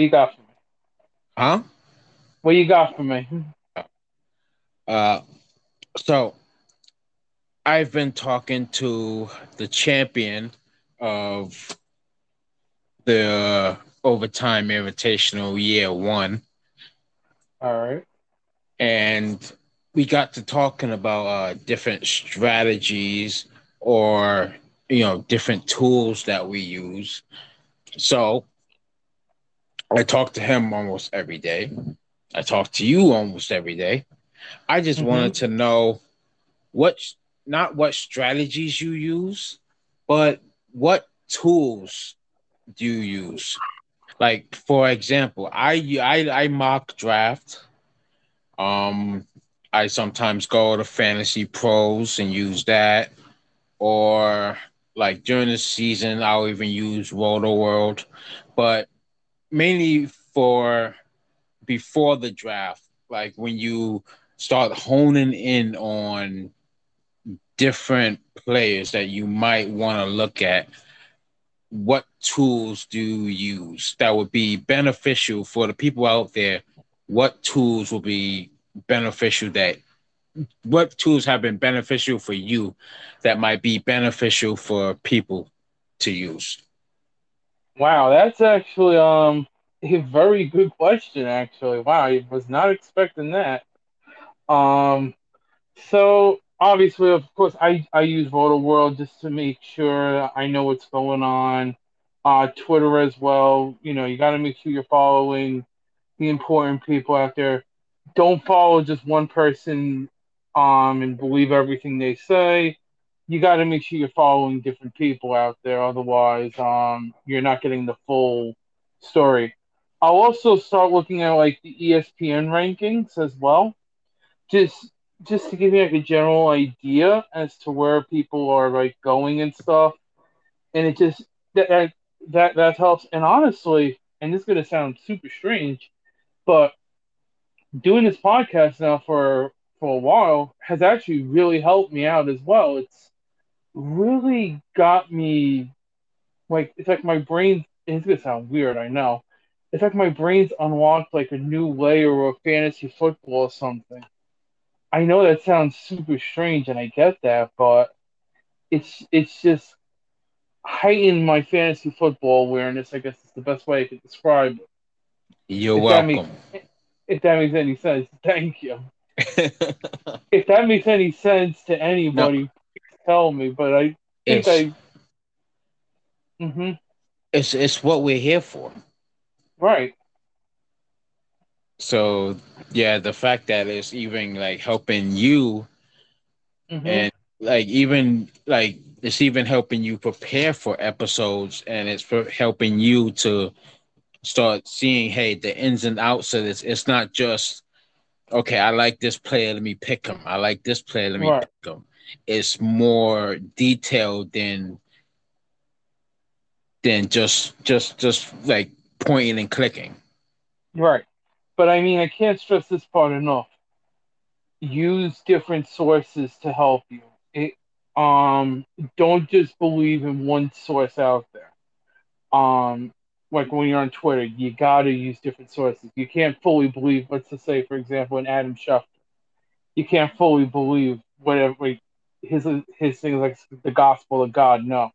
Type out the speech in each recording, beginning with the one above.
What you got for me? Huh? What you got for me? Uh, so I've been talking to the champion of the overtime invitational year one. All right. And we got to talking about uh, different strategies or you know different tools that we use. So I talk to him almost every day. I talk to you almost every day. I just mm-hmm. wanted to know what not what strategies you use, but what tools do you use? Like for example, I I I mock draft. Um I sometimes go to Fantasy Pros and use that or like during the season I'll even use Rotoworld, but mainly for before the draft, like when you start honing in on different players that you might want to look at what tools do you use that would be beneficial for the people out there? What tools will be beneficial that what tools have been beneficial for you that might be beneficial for people to use wow that's actually um a very good question actually wow i was not expecting that um so obviously, of course, I, I use Rotoworld just to make sure I know what's going on. Uh, Twitter as well. You know, you got to make sure you're following the important people out there. Don't follow just one person um, and believe everything they say. You got to make sure you're following different people out there. Otherwise, um, you're not getting the full story. I'll also start looking at like the ESPN rankings as well. Just just to give you like a general idea as to where people are like going and stuff, and it just that that that, helps. And honestly, and this is gonna sound super strange, but doing this podcast now for for a while has actually really helped me out as well. It's really got me like it's like my brain. It's gonna sound weird, I know. It's like my brain's unlocked like a new layer of fantasy football or something I know that sounds super strange, and I get that, but it's it's just heightened my fantasy football awareness. I guess is the best way I could describe it. You're if welcome. That makes, if that makes any sense, thank you. if that makes any sense to anybody, no. Tell me. But I think it's, I. Mm-hmm. It's it's what we're here for. Right. So yeah, the fact that it's even like helping you mm-hmm. and like even like it's even helping you prepare for episodes and it's for helping you to start seeing hey the ins and outs of this it's not just okay i like this player let me pick him i like this player let me right. pick him it's more detailed than than just just just like pointing and clicking right but I mean, I can't stress this part enough. Use different sources to help you. It, um, don't just believe in one source out there. Um, like when you're on Twitter, you gotta use different sources. You can't fully believe, let's just say, for example, in Adam Schefter. You can't fully believe whatever like, his his thing is like the gospel of God. No.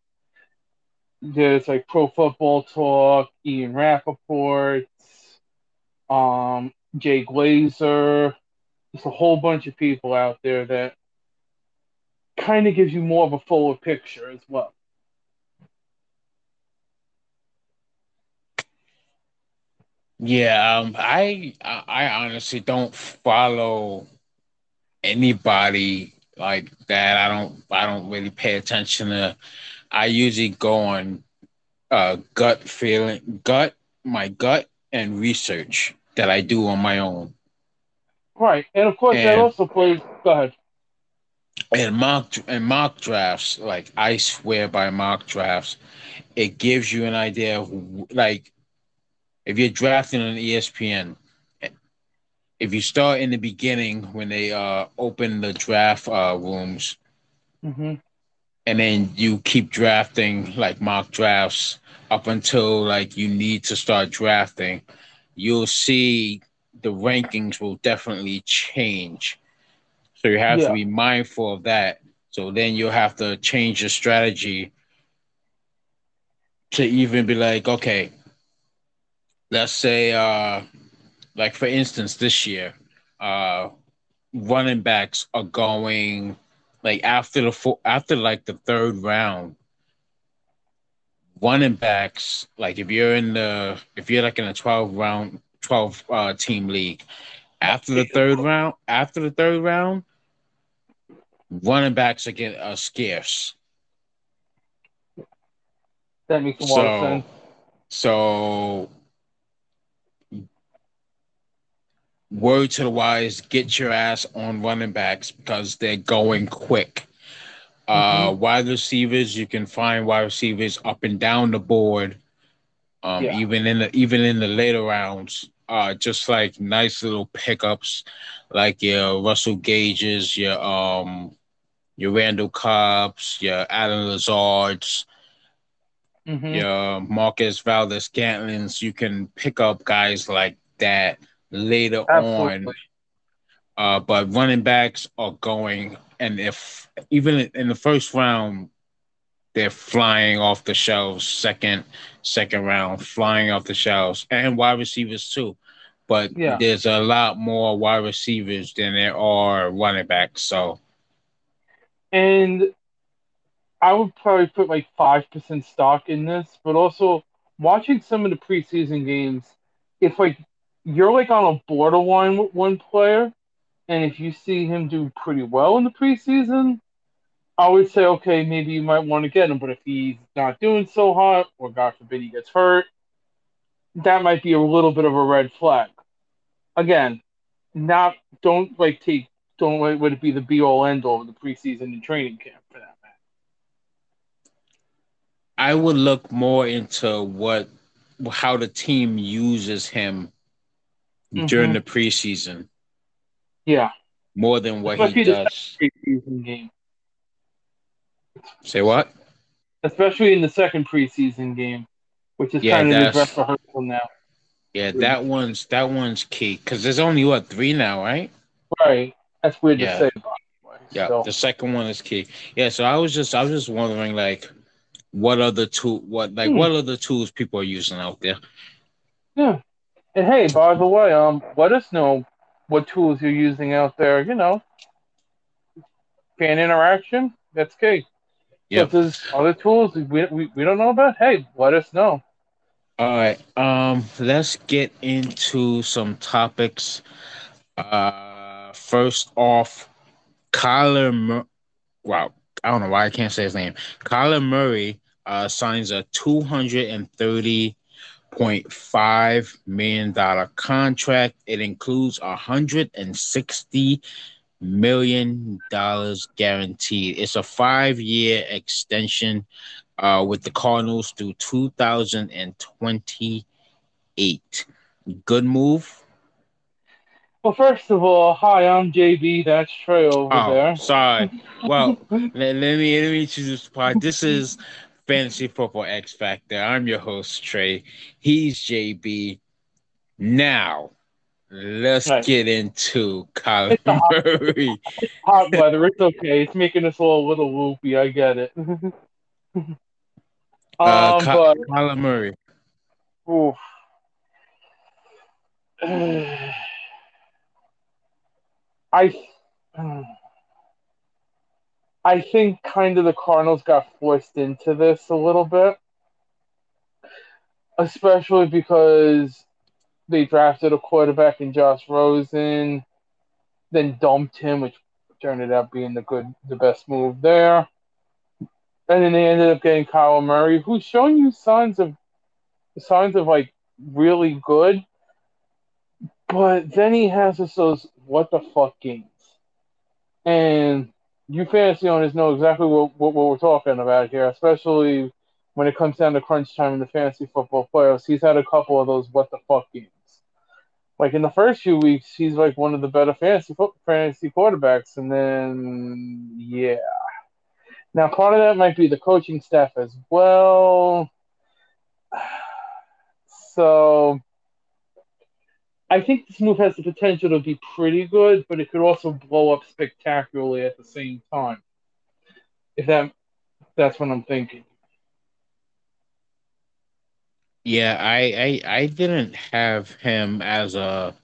There's like Pro Football Talk, Ian Rapoport, um, Jay Glazer. There's a whole bunch of people out there that kind of gives you more of a fuller picture as well. Yeah, um, I I honestly don't follow anybody like that. I don't I don't really pay attention to. I usually go on uh, gut feeling, gut my gut and research that I do on my own. Right, and of course and, that also plays. Go ahead. And mock and mock drafts, like I swear by mock drafts, it gives you an idea of like if you're drafting on ESPN. If you start in the beginning when they uh, open the draft uh, rooms, mm-hmm. and then you keep drafting like mock drafts up until like you need to start drafting, you'll see the rankings will definitely change. So you have yeah. to be mindful of that. So then you'll have to change your strategy to even be like, okay, let's say uh like for instance this year, uh running backs are going like after the four, after like the third round running backs like if you're in the if you're like in a 12 round 12 uh team league after the third round after the third round running backs are again are scarce. That makes a lot so, of sense. so word to the wise, get your ass on running backs because they're going quick. Uh, mm-hmm. wide receivers, you can find wide receivers up and down the board, um, yeah. even in the even in the later rounds. Uh, just like nice little pickups, like your Russell Gages, your um, your Randall Cobbs, your Allen Lazards, mm-hmm. your Marquez Valdes-Scantlings. You can pick up guys like that later Absolutely. on. Uh, but running backs are going, and if even in the first round, they're flying off the shelves. Second, second round, flying off the shelves, and wide receivers too. But yeah. there's a lot more wide receivers than there are running backs. So, and I would probably put like five percent stock in this, but also watching some of the preseason games, if like you're like on a borderline with one player, and if you see him do pretty well in the preseason, I would say, okay, maybe you might want to get him. But if he's not doing so hot, or God forbid he gets hurt, that might be a little bit of a red flag. Again, not don't like take don't let would it be the be all end all of the preseason and training camp for that matter. I would look more into what how the team uses him mm-hmm. during the preseason. Yeah. More than what Especially he does. Preseason game. Say what? Especially in the second preseason game, which is yeah, kind of the dress rehearsal now. Yeah, that one's that one's key because there's only what three now, right? Right. That's weird yeah. to say. Yeah, so. the second one is key. Yeah, so I was just I was just wondering like, what other tool? What like hmm. what other tools people are using out there? Yeah, and hey, by the way, um, let us know what tools you're using out there. You know, fan interaction. That's key. Yeah. If there's other tools we, we, we don't know about, hey, let us know. All right. Um, let's get into some topics. Uh, first off, Kyler. Mur- wow, I don't know why I can't say his name. Kyler Murray uh, signs a two hundred and thirty $1.5 million contract. It includes $160 million guaranteed. It's a five year extension uh, with the Cardinals through 2028. Good move. Well, first of all, hi, I'm JB. That's Trey over oh, there. Sorry. Well, let, let, me let me introduce the part. This is Fantasy Football X Factor. I'm your host, Trey. He's JB. Now, let's right. get into Kyler Murray. It's hot weather. It's okay. It's making us all a little whoopy. I get it. um, uh, Ky- but, Kyler Murray. Oof. I. I think kind of the Cardinals got forced into this a little bit, especially because they drafted a quarterback in Josh Rosen, then dumped him, which turned out being the good, the best move there. And then they ended up getting Kyle Murray, who's showing you signs of signs of like really good, but then he has this those what the fuck games, and you fantasy owners know exactly what, what, what we're talking about here, especially when it comes down to crunch time in the fantasy football playoffs. He's had a couple of those what the fuck games. Like in the first few weeks, he's like one of the better fantasy fantasy quarterbacks, and then yeah. Now part of that might be the coaching staff as well. So I think this move has the potential to be pretty good, but it could also blow up spectacularly at the same time. If that that's what I'm thinking. Yeah, I I, I didn't have him as a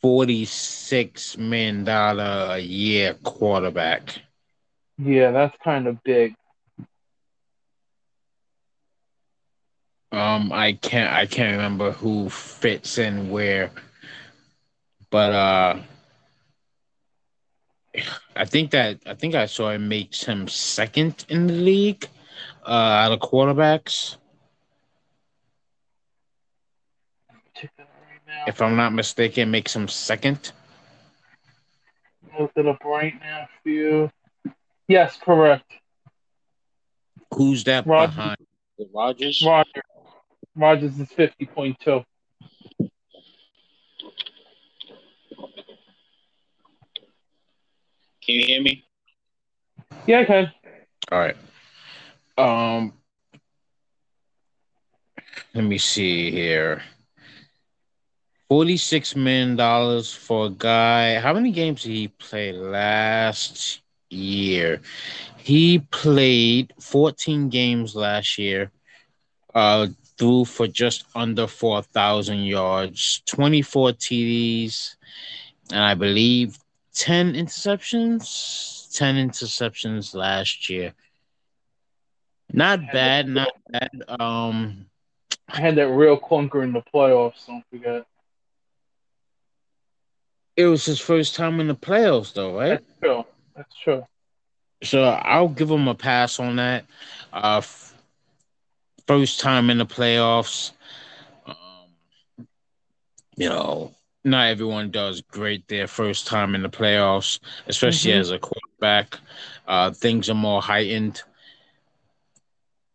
forty-six million dollar a year quarterback. Yeah, that's kind of big. Um, I can't I can't remember who fits in where, but uh, I think that I think I saw it makes him second in the league uh, out of quarterbacks. Check that out right now. If I'm not mistaken, makes him second. Look it up right now for you. Yes, correct. Who's that behind? Rodgers. Roger. Rodgers is fifty point two. Can you hear me? Yeah, I can. All right. Um, let me see here. Forty-six million dollars for a guy. How many games did he play last year? He played fourteen games last year. Uh, threw for just under four thousand yards, twenty-four TDs, and I believe ten interceptions. Ten interceptions last year. Not bad, not bad. Um, I had that real clunker in the playoffs. Don't forget. it was his first time in the playoffs, though, right? That's true. That's true. So I'll give him a pass on that. Uh, first time in the playoffs. Um, you know, not everyone does great their first time in the playoffs, especially Mhm. as a quarterback. Uh, things are more heightened.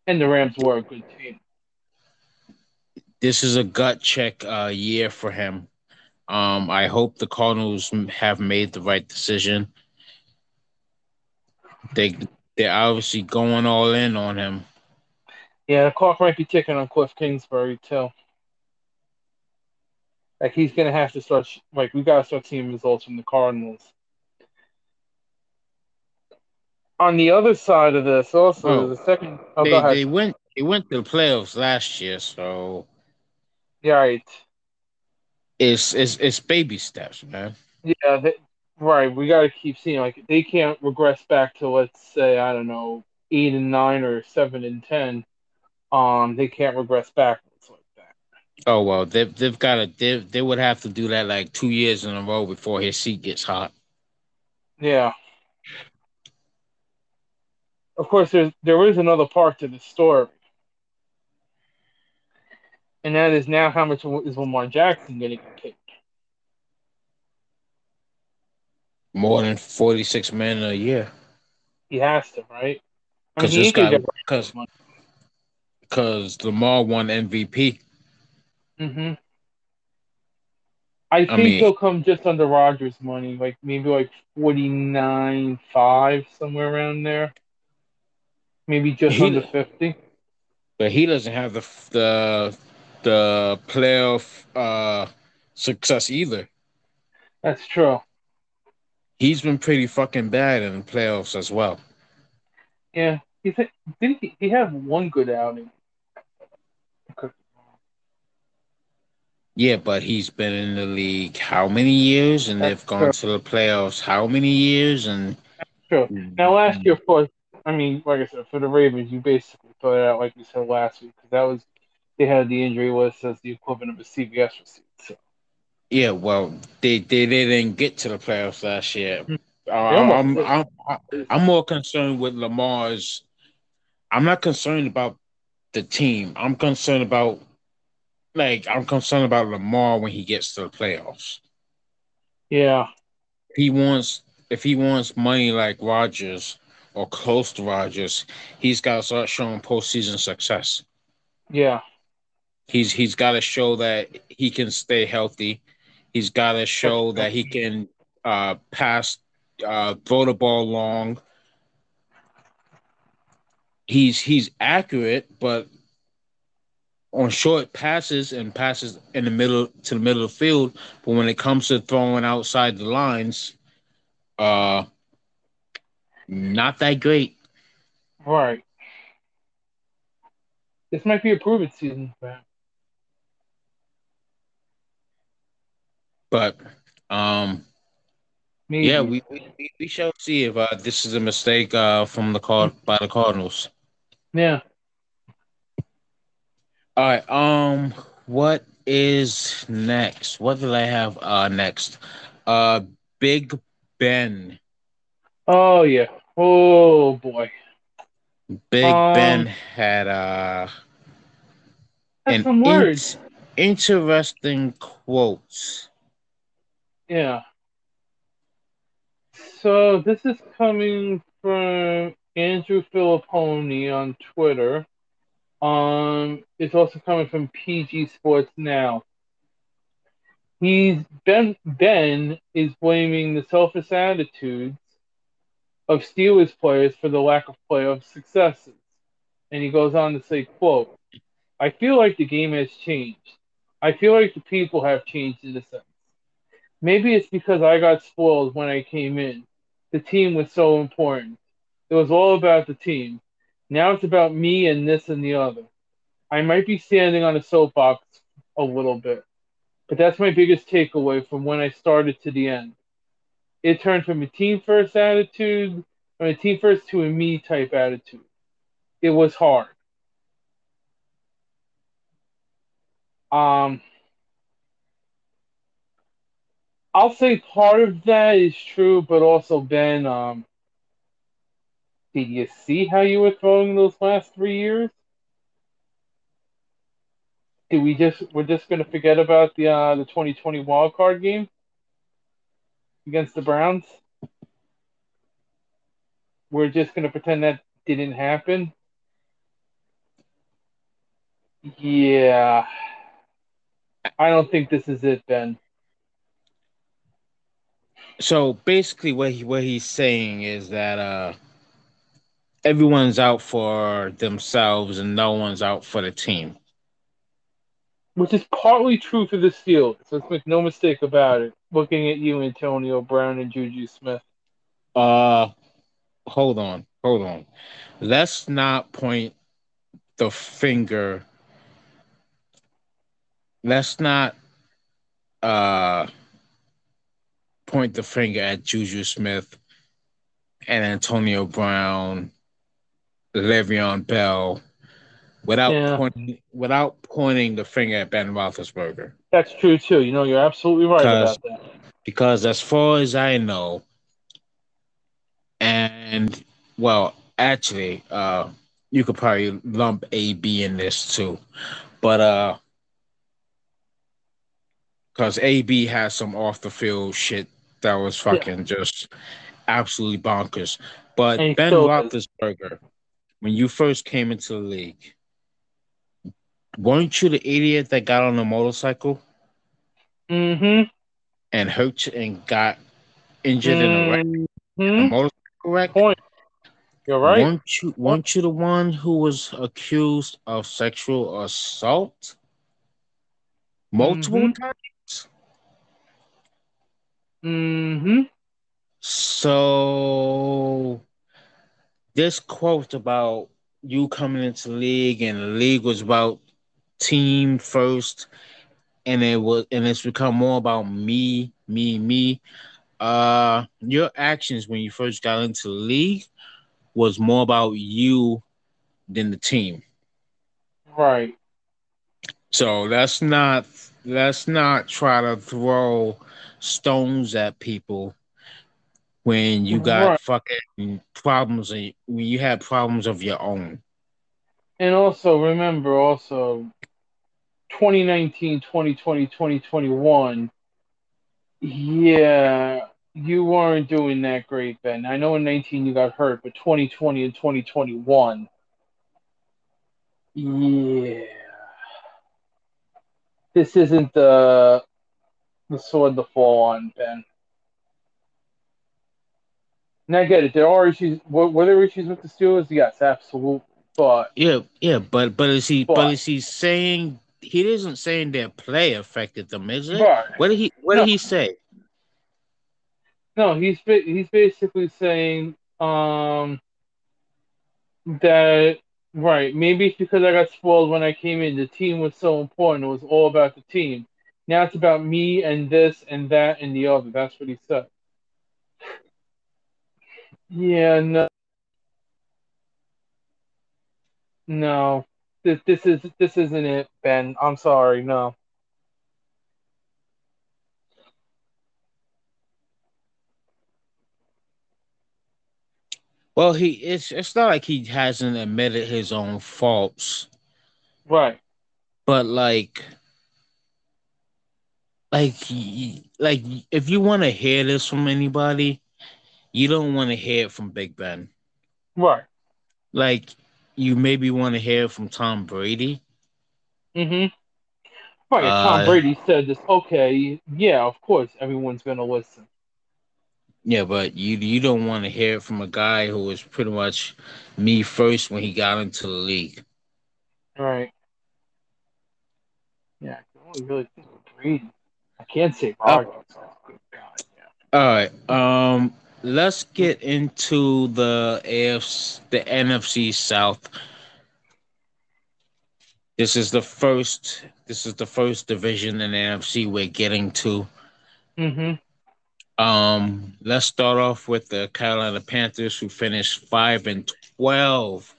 And the Rams were a good team. This is a gut check uh, year for him. Um, I hope the Cardinals have made the right decision. They they're obviously going all in on him. Yeah, the clock might be ticking on Cliff Kingsbury too. Like he's gonna have to start. Like we gotta start seeing results from the Cardinals. On the other side of this, also Oh, a second. Oh, they they went they went to the playoffs last year, so yeah, right. it's it's it's baby steps, man. Yeah, they, right. We gotta keep seeing. Like they can't regress back to let's say I don't know eight and nine or seven and ten. Um, they can't regress backwards like that. Oh well, they've they've got to they they would have to do that like two years in a row before his seat gets hot. Yeah. Of course, there's there is another part to the story, and that is now how much is Lamar Jackson going to get paid? More than forty six million a year. He has to, right? I Because mean, this guy because because Lamar won MVP. Mm-hmm. I think mean- he'll come just under Rodgers' money, like maybe like forty nine five somewhere around there. Maybe just He- under fifty. but he doesn't have the the the playoff uh success either. That's true. He's been pretty fucking bad in the playoffs as well. Yeah, he did. He, he had one good outing. Yeah, but he's been in the league how many years, and That's they've gone to the playoffs how many years, and True. Now, last year, for I mean, like I said, for the Ravens, you basically put it out like you said last week because that was they had the injury was as the equivalent of a CBS receipt. So yeah, well, they they, they didn't get to the playoffs last year. Hmm. Uh, I'm, I'm, I'm I'm more concerned with Lamar's. I'm not concerned about the team. I'm concerned about like I'm concerned about Lamar when he gets to the playoffs. yeah, he wants if he wants money like Rodgers or close to Rodgers, he's got to start showing postseason success. yeah, He's he's got to show that he can stay healthy. He's got to show that he can uh, pass, uh, throw the ball long. He's he's accurate, but on short passes and passes in the middle to the middle of the field, but when it comes to throwing outside the lines, uh, not that great. Right. This might be a prove it season for him. But um, Maybe. yeah, we, we we shall see if uh, this is a mistake uh, from the card by the Cardinals. Yeah. All right. Um, what is next? What did I have uh next? Uh, Big Ben. Oh yeah. Oh boy. Big Um, Ben had uh an some words. in- interesting quotes. Yeah. So this is coming from Andrew Fillipponi on Twitter. Um, it's also coming from PG Sports Now. He's Ben. Ben is blaming the selfish attitudes of Steelers players for the lack of playoff successes, and he goes on to say, "quote I feel like the game has changed. I feel like the people have changed in a sense. Maybe it's because I got spoiled when I came in. The team was so important. It was all about the team. Now it's about me and this and the other. I might be standing on a soapbox a little bit, but that's my biggest takeaway from when I started to the end. It turned from a team first attitude, from a team first to a me type attitude. It was hard. Um, I'll say part of that is true, but also Ben, um, did you see how you were throwing those last three years? Did we just we're just gonna forget about the uh, the 2020 wild card game against the Browns? We're just gonna pretend that didn't happen. Yeah, I don't think this is it, Ben. So basically, what he what he's saying is that uh, everyone's out for themselves and no one's out for the team. Which is partly true for this field. So let's make no mistake about it. Looking at you, Antonio Brown and Juju Smith. Uh, hold on, hold on. Let's not point the finger. Let's not uh point the finger at Juju Smith and Antonio Brown, Le'Veon Bell, without Yeah. pointing without pointing the finger at Ben Roethlisberger. That's true too. You know, you're absolutely right Because- about that. because as far as I know, and well, actually, uh, you could probably lump AB in this too, but uh, because AB has some off the field shit that was fucking just absolutely bonkers. But Ben Roethlisberger. is. When you first came into the league, weren't you the idiot that got on a motorcycle Mm-hmm. and hurt you and got injured in a wreck? A hmm motorcycle wreck. Point. You're right. Weren't you weren't you the one who was accused of sexual assault multiple Mhm. times? Mm-hmm. So this quote about you coming into the league and the league was about team first and it was and it's become more about me, me, me. Uh your actions when you first got into the league was more about you than the team. Right. So let's not let's not try to throw stones at people when you got Right. fucking problems and when you have problems of your own. And also remember also 2019, 2020, 2021. Yeah, you weren't doing that great, Ben. I know in 19 you got hurt, but 2020 and 2021. Yeah. This isn't the the sword to fall on, Ben. And I get it. There are issues. Were, there issues with the Steelers? Yes, absolutely. But Yeah, yeah, but but is he but, But- is he saying he isn't saying their play affected them, is it? Right. What did he what No. did he say? no, he's he's basically saying um that right maybe it's because I got spoiled when I came in. The team was so important; it was all about the team. Now it's about me and this and that and the other. That's what he said. Yeah, no, no, this this is this isn't it, Ben. I'm sorry, no. Well, he it's it's not like he hasn't admitted his own faults, Right, but like like like if you want to hear this from anybody, you don't want to hear it from Big Ben. right. Like you maybe want to hear it from Tom Brady. Mm-hmm. Right, if Tom Uh, Brady said this. Okay, yeah, of course, everyone's gonna listen. Yeah, but you you don't want to hear it from a guy who was pretty much me first when he got into the league. Right. Yeah, I can only really think of Brady. I can't say. Oh, yeah. All right. Um let's get into the AFC the NFC South. This is the first this is the first division in the NFC we're getting to. Mm-hmm. Um let's start off with the Carolina Panthers who finished 5 and 12.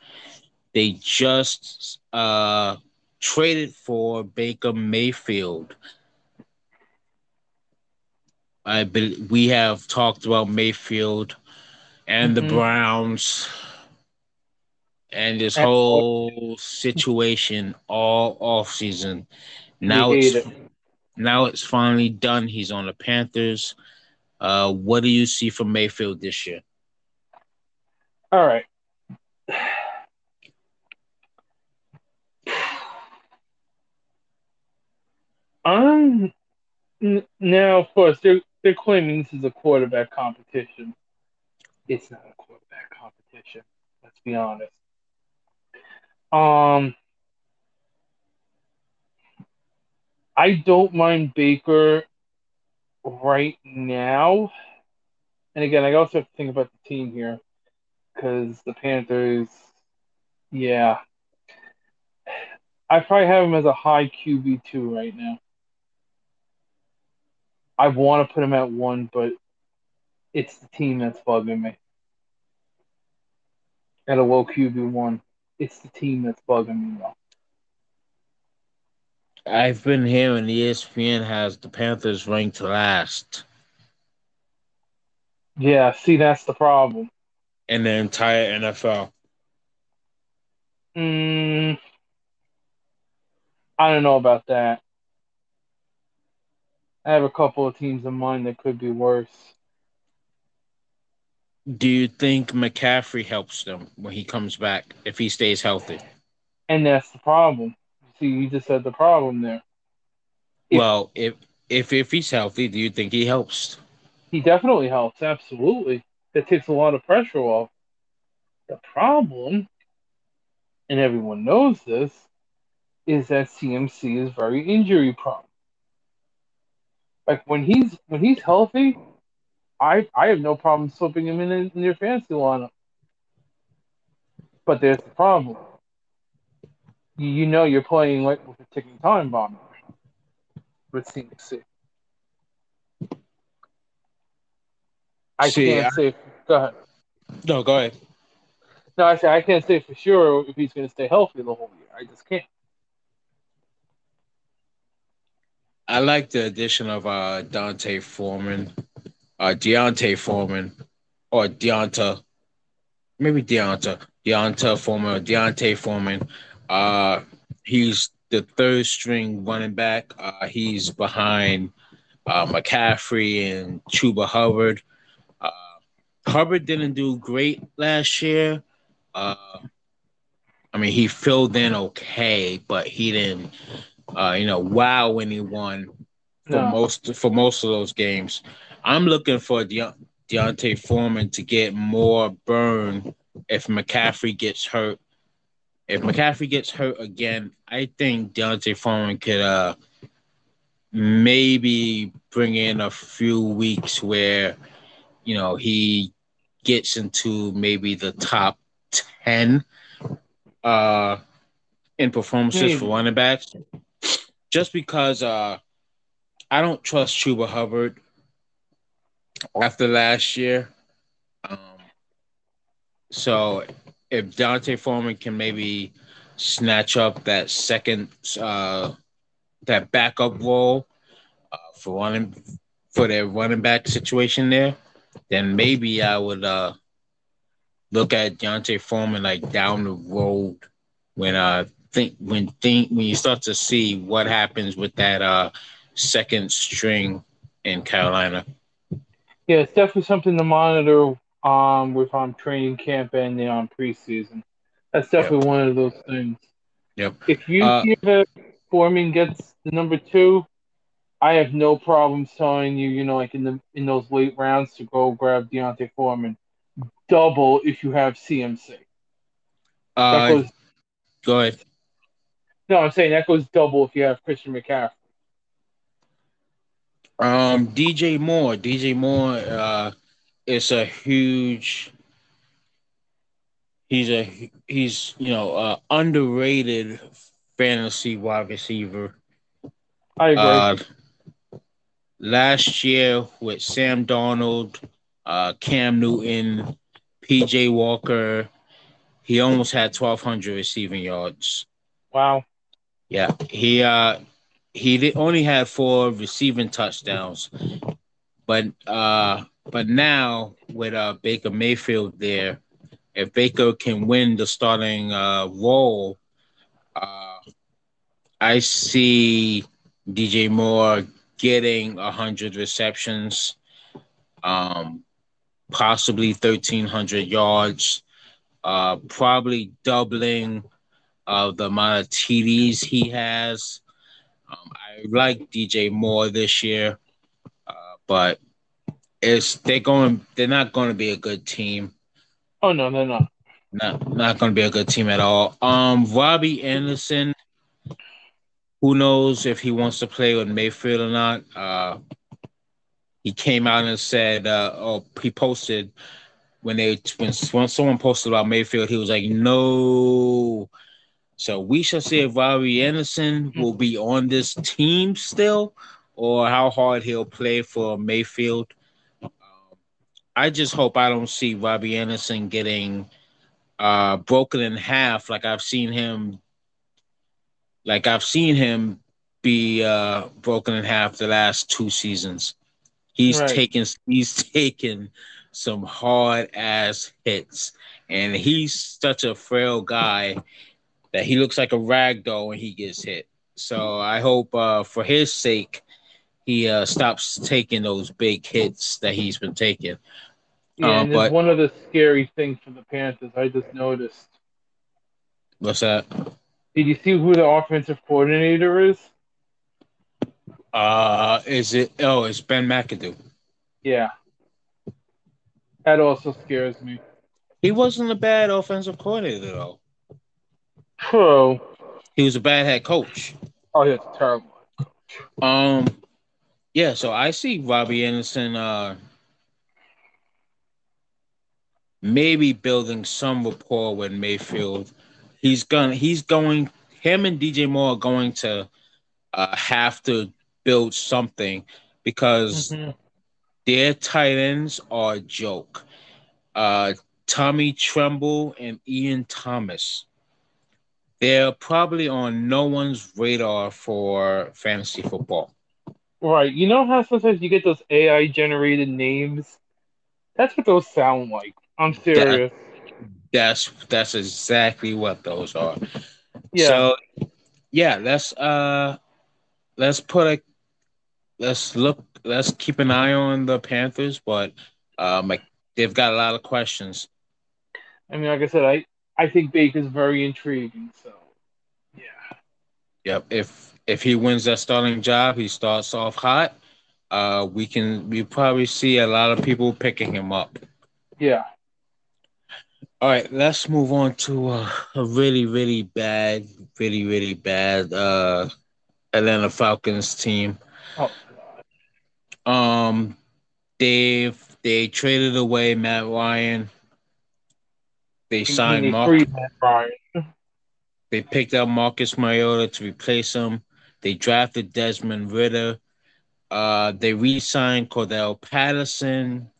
They just uh traded for Baker Mayfield. I be, we have talked about Mayfield and the Mhm. Browns and this whole situation all off season. Now it's it. now it's finally done. He's on the Panthers. Uh, what do you see from Mayfield this year? All right. Um. n- Now, of course, they're they're claiming this is a quarterback competition. It's not a quarterback competition. Let's be honest. Um. I don't mind Baker right now. And again, I also have to think about the team here because the Panthers, yeah. I probably have him as a high QB2 right now. I want to put him at one, but it's the team that's bugging me. At a low QB1. It's the team that's bugging me, though. I've been hearing ESPN has the Panthers ranked last Yeah, see, that's the problem. in the entire NFL. Mm, I don't know about that. I have a couple of teams in mind that could be worse. Do you think McCaffrey helps them when he comes back if he stays healthy? And that's the problem. See, you just said the problem there. If- well, if if if he's healthy, do you think he helps? He definitely helps, absolutely. That takes a lot of pressure off. The problem, and everyone knows this, is that CMC is very injury prone. Like when he's when he's healthy, I I have no problem slipping him in, in your fantasy lineup. But there's the problem. You, you know you're playing like with a ticking time bomb with CMC. I See, can't I- say. Go ahead. No, go ahead. No, I say I can't say for sure if he's going to stay healthy the whole year. I just can't. I like the addition of uh Dante Foreman, uh Deontay Foreman, or Deonta, maybe Deonta, Deonta Foreman, or Deontay Foreman. Uh, he's the third string running back. Uh, he's behind uh, McCaffrey and Chuba Hubbard. Uh, Hubbard didn't do great last year. Uh, I mean, he filled in okay, but he didn't, uh, you know, wow anyone for No. most for most of those games. I'm looking for Deont- Deontay Foreman to get more burn if McCaffrey gets hurt if McCaffrey gets hurt again, I think D'Onta Foreman could uh maybe bring in a few weeks where you know he gets into maybe the top 10 uh in performances for running backs just because uh I don't trust Chuba Hubbard after last year. Um so if Dante Foreman can maybe snatch up that second uh that backup role uh, for running for their running back situation there, then maybe I would uh look at D'Onta Foreman like down the road when uh think when think when you start to see what happens with that uh second string in Carolina. Yeah, it's definitely something to monitor um with um training camp and the um preseason. That's definitely yep. one of those things. Yep. If you uh, see that Foreman gets the number two, I have no problem telling you, you know, like in the in those late rounds to go grab D'Onta Foreman. Double if you have CMC. Uh, goes, go ahead. No, I'm saying that goes double if you have Christian McCaffrey. Um, DJ Moore. DJ Moore uh, is a huge. He's a he's you know uh, underrated fantasy wide receiver. I agree. Uh, last year with Sam Darnold, uh, Cam Newton, PJ Walker, he almost had 1,200 receiving yards. Wow. Yeah, he uh he only had four receiving touchdowns, but uh but now with uh Baker Mayfield there, if Baker can win the starting uh role, uh I see DJ Moore getting hundred receptions, um, possibly thirteen hundred yards, uh, probably doubling of the amount of TDs he has. Um, I like DJ Moore this year, uh, but it's they're going they're not going to be a good team. Oh no, they're not. Not not going to be a good team at all. Um, Robbie Anderson. Who knows if he wants to play with Mayfield or not? Uh, he came out and said, uh, oh, he posted when they when, when someone posted about Mayfield, he was like, no, so we shall see if Robbie Anderson will be on this team still, or how hard he'll play for Mayfield. Um, I just hope I don't see Robbie Anderson getting uh, broken in half like I've seen him. Like I've seen him be uh, broken in half the last two seasons. He's right. taken he's taken some hard ass hits, and he's such a frail guy that he looks like a rag doll when he gets hit. So I hope uh, for his sake he uh, stops taking those big hits that he's been taking. Yeah, uh, and but, one of the scary things for the Panthers I just noticed. What's that? Did you see who the offensive coordinator is? Uh, is it? Oh, it's Ben McAdoo. Yeah, that also scares me. He wasn't a bad offensive coordinator though. True. He was a bad head coach. Oh, he's terrible. Um, yeah. So I see Robbie Anderson uh maybe building some rapport with Mayfield. He's gonna. He's going. Him and DJ Moore are going to uh, have to build something because mm-hmm. their tight ends are a joke. Uh, Tommy Tremble and Ian Thomas they're probably on no one's radar for fantasy football. Right. You know how sometimes you get those AI generated names? That's what those sound like. I'm serious. That, that's that's exactly what those are. Yeah. So yeah, let's uh let's put a let's look let's keep an eye on the Panthers, but um like they've got a lot of questions. I mean, like I said, I I think Baker's very intriguing. So, yeah. Yep. If if he wins that starting job, he starts off hot. Uh, we can we probably see a lot of people picking him up. Yeah. All right, let's move on to uh, a really, really bad, really, really bad uh, Atlanta Falcons team. Oh, Um, they've they traded away Matt Ryan. They signed Mark. freed Matt Ryan. They picked up Marcus Mariota to replace him. They drafted Desmond Ridder. Uh, they re-signed Cordell Patterson.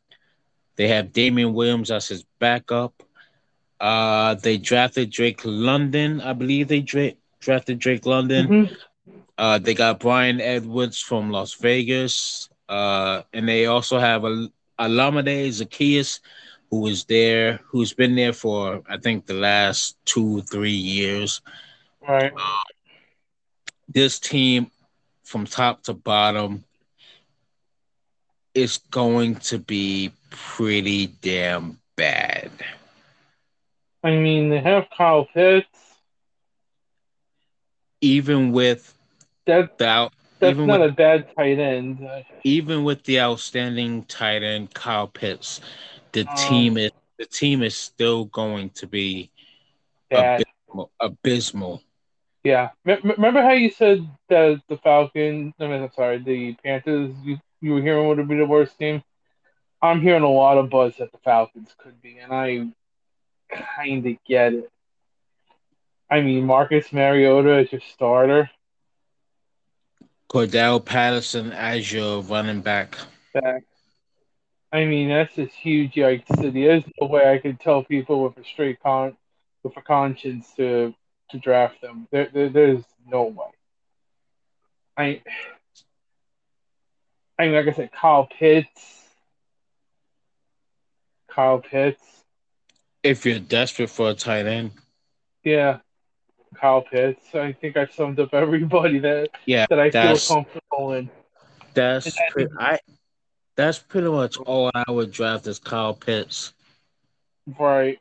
They have Damien Williams as his backup. Uh, they drafted Drake London. I believe they dra- drafted Drake London. Mhm. Uh, they got Bryan Edwards from Las Vegas. Uh, and they also have a Olamide Zaccheaus, who was there, who's been there for I think the last two, three years. Right. This team, from top to bottom, is going to be pretty damn bad. I mean, they have Kyle Pitts. Even with That the that's even not with a bad tight end. Uh, even with the outstanding tight end Kyle Pitts, the Um, team is the team is still going to be bad. abysmal. abysmal. Yeah. M- m- remember how you said that the Falcons? I mean, I'm sorry, the Panthers. You you were hearing would be the worst team. I'm hearing a lot of buzz that the Falcons could be, and I kind of get it. I mean, Marcus Mariota is your starter. Cordell Patterson as your running back. Back. I mean, that's just huge yikes city. There's no way I could tell people with a straight con with a conscience to to draft them. There, there there's no way. I I mean, like I said, Kyle Pitts. Kyle Pitts. If you're desperate for a tight end, Yeah. Kyle Pitts. I think I've summed up everybody that yeah, that I feel comfortable in. that's pretty, I that's pretty much all I would draft is Kyle Pitts. Right.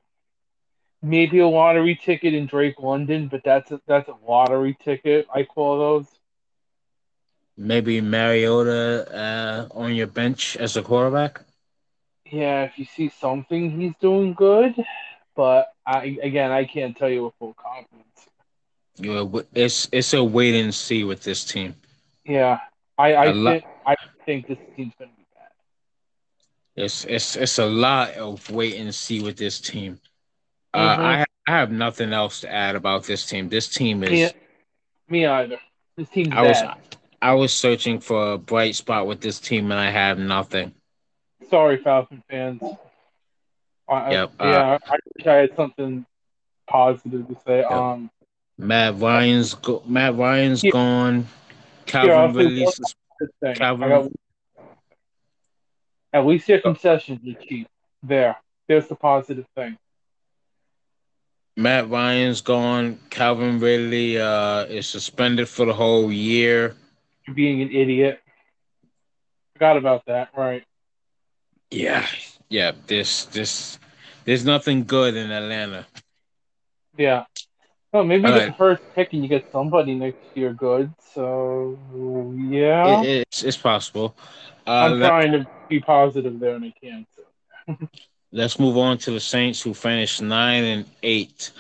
Maybe a lottery ticket in Drake London, but that's a, that's a lottery ticket. I call those. Maybe Mariota uh, on your bench as a quarterback. Yeah, if you see something, he's doing good. But I again, I can't tell you with full confidence. Yeah, it's it's a wait and see with this team. Yeah, I lo- think I think this team's gonna be bad. It's it's it's a lot of wait and see with this team. Uh, Mhm. I ha- I have nothing else to add about this team. This team is. Me, me either. This team's I was. I was searching for a bright spot with this team and I have nothing. Sorry, Falcon fans. I, Yep, uh, yeah, I wish I had something positive to say. Um, Matt Ryan's go- Matt Ryan's Yeah. gone. Calvin say Ridley one sus- good thing. Calvin- I at least their concessions are cheap. There, there's the positive thing. Matt Ryan's gone. Calvin Ridley uh, is suspended for the whole year. You're being an idiot. Forgot about that. Right. Yeah, yeah. This this there's nothing good in Atlanta. Yeah. Well, maybe the first pick and you get somebody next year good. So yeah, It, it's it's possible. Uh, I'm trying to be positive there, and I can't. let's move on to the Saints, who finished nine and eight.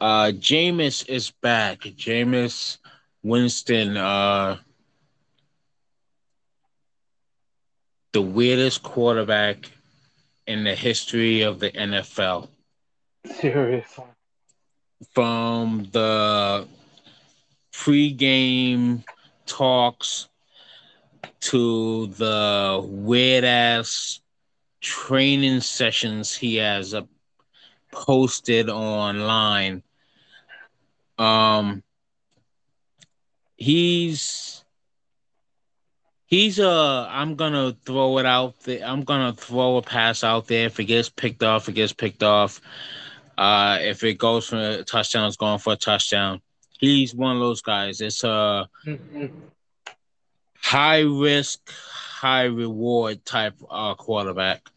Uh, Jameis is back. Jameis Winston, uh, the weirdest quarterback in the history of the NFL. Seriously. From the pre-game talks to the weird ass training sessions he has posted online. Um, he's he's uh I'm gonna throw it out there. I'm gonna throw a pass out there. If it gets picked off, it gets picked off. Uh, if it goes for a touchdown, it's going for a touchdown. He's one of those guys. It's a Mhm. High risk, high reward type uh quarterback.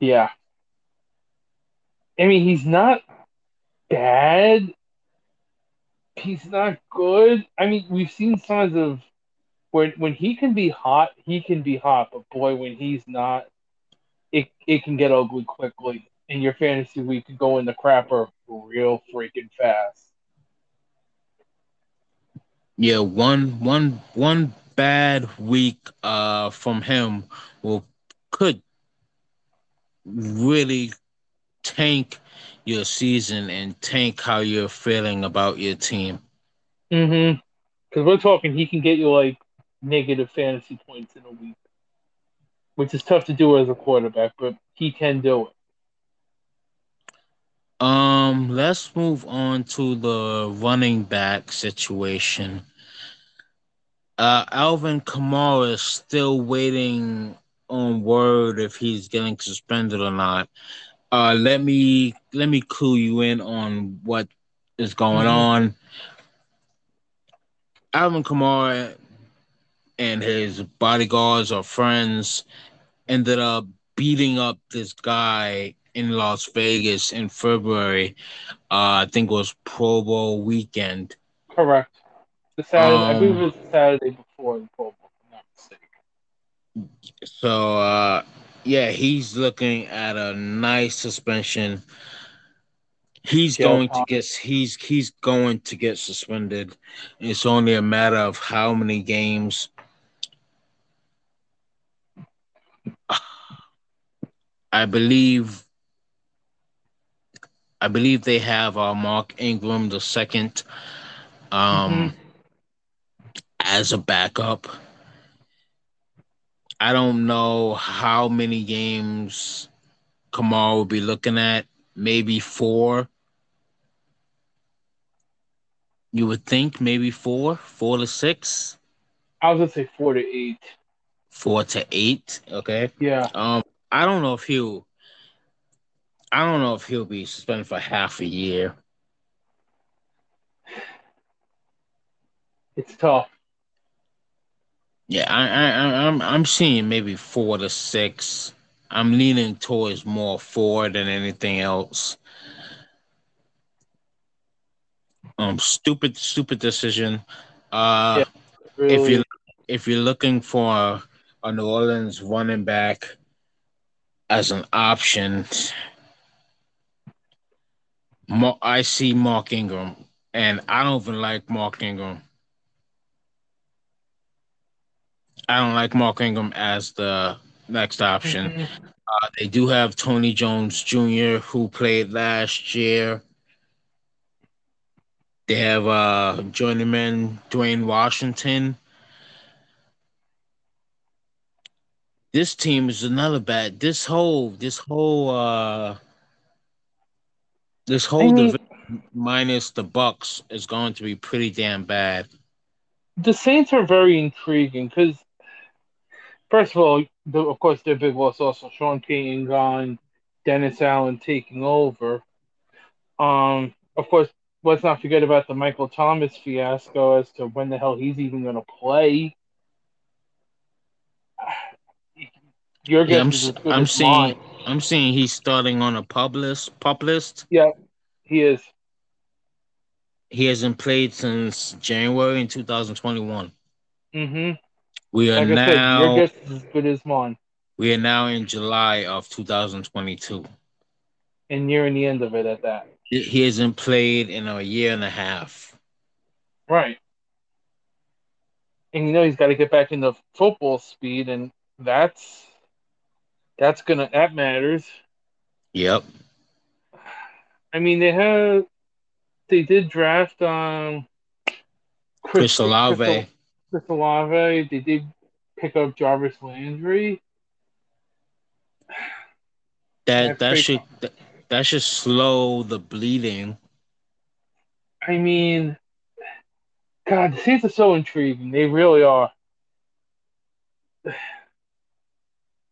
Yeah. I mean, he's not bad. He's not good. I mean, we've seen signs of when when he can be hot, he can be hot. But boy, when he's not, it it can get ugly quickly. and your fantasy week could go in the crapper real freaking fast. Yeah, one one one bad week uh from him will could really tank your season and tank how you're feeling about your team. Mm-hmm. Because we're talking, he can get you like negative fantasy points in a week, which is tough to do as a quarterback, but he can do it. Um, let's move on to the running back situation. Uh, Alvin Kamara is still waiting on word if he's getting suspended or not. Uh, let me let me clue you in on what is going mm-hmm. on. Alvin Kamara and his bodyguards or friends ended up beating up this guy in Las Vegas in February. Uh, I think it was Pro Bowl weekend. Correct. The Saturday, um, I believe it was the Saturday before the Pro Bowl. I'm not mistaken. So, uh, yeah, he's looking at a nice suspension. He's yeah, going to get he's he's going to get suspended. It's only a matter of how many games. I believe I believe they have uh, Mark Ingram the second um, mm-hmm. As a backup. I don't know how many games Kamara will be looking at. Maybe four. You would think maybe four, four to six. I was gonna say four to eight. Four to eight. Okay. Yeah. Um, I don't know if he'll I don't know if he'll be suspended for half a year. It's tough. Yeah, I, I, I'm, I'm seeing maybe four to six. I'm leaning towards more four than anything else. Um, stupid, stupid decision. Uh, yeah, really. if you if you're looking for a, a New Orleans running back as an option, I see Mark Ingram, and I don't even like Mark Ingram. I don't like Mark Ingram as the next option. Mm-hmm. Uh, they do have Tony Jones Jr., who played last year. They have uh, journeyman Dwayne Washington. This team is another bad. This whole, this whole, uh, this whole I mean, division minus the Bucks is going to be pretty damn bad. The Saints are very intriguing because, first of all, the, of course, their big loss also Sean Payton gone, Dennis Allen taking over. Um, of course, let's not forget about the Michael Thomas fiasco as to when the hell he's even going to play. Your guess yeah, I'm, I'm seeing. Mine. I'm seeing he's starting on a pub list. Pup list. Yeah, he is. He hasn't played since January in 2021. Mm-hmm. We are like now. Said, your guess is as good as mine. We are now in July of 2022. And nearing the end of it at that. He hasn't played in a year and a half. Right. And you know he's got to get back into football speed, and that's that's gonna that matters. Yep. I mean, they have they did draft um Chris, Chris Olave. Chris Olave. They did pick up Jarvis Landry. That that should that, that should slow the bleeding. I mean, God, the Saints are so intriguing. They really are.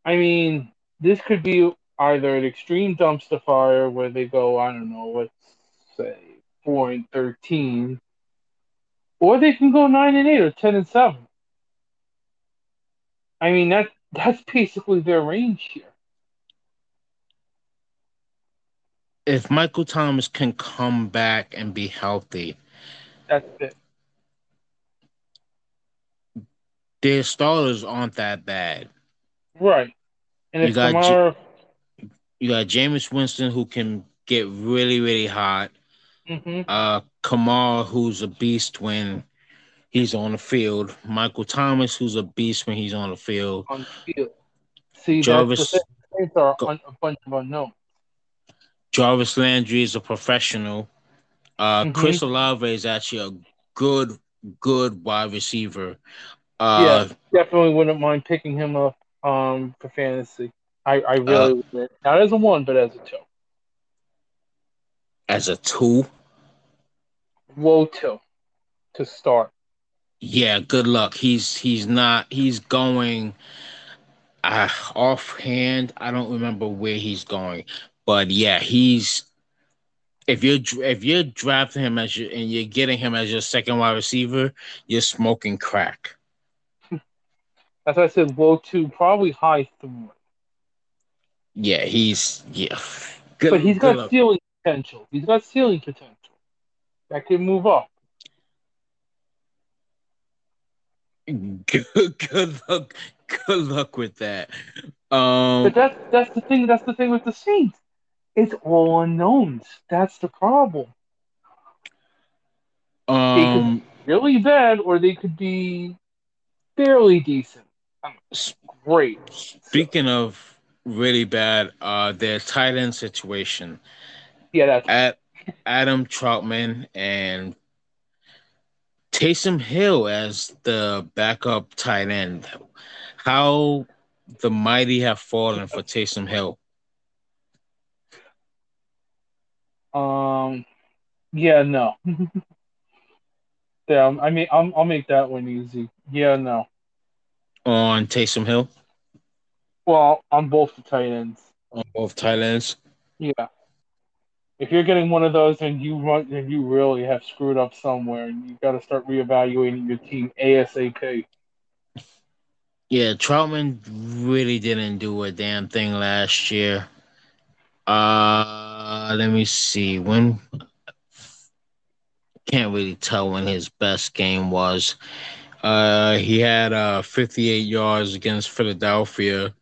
I mean, this could be either an extreme dumpster fire where they go, I don't know, let's say four and thirteen, or they can go nine and eight or ten and seven. I mean that that's basically their range here. If Michael Thomas can come back and be healthy, that's it. Their starters aren't that bad. Right. And if Kamara, You got Jameis Winston who can get really, really hot. Mm-hmm. Uh, Kamal who's a beast when he's on the field. Michael Thomas who's a beast when he's on the field. On the field. See, Jarvis- that's the thing. Are Go- a bunch of unknowns. Jarvis Landry is a professional. Uh, Mhm. Chris Olave is actually a good, good wide receiver. Uh, Definitely wouldn't mind picking him up um, for fantasy. I, I really would. Not as a one, but as a two. as a two, Low two to start. yeah, good luck. He's he's not. He's going. Uh, offhand, I don't remember where he's going, but yeah, he's. If you're if you're drafting him as your and you're getting him as your second wide receiver, you're smoking crack. As I said, low two, probably high three. Yeah, he's yeah. Good, But he's got ceiling potential. He's got ceiling potential. That could move up. good, good luck. Good luck with that. Um, But that's that's the thing. That's the thing with the Saints. It's all unknowns. That's the problem. um, Really bad, or they could be fairly decent. Um, Great. speaking of really bad, uh, their tight end situation. Yeah, that's at Adam Trautman and Taysom Hill as the backup tight end. How the mighty have fallen for Taysom Hill. um. Yeah, no. yeah, I mean, I'll, I'll make that one easy. Yeah, no. on Taysom Hill Well, on both the tight ends. on both tight ends. Yeah. If you're getting one of those, then you run, then you really have screwed up somewhere, and you got to start reevaluating your team ASAP. Yeah, Trautman really didn't do a damn thing last year. Uh, let me see when. Can't really tell when his best game was. Uh, he had uh 58 yards against Philadelphia.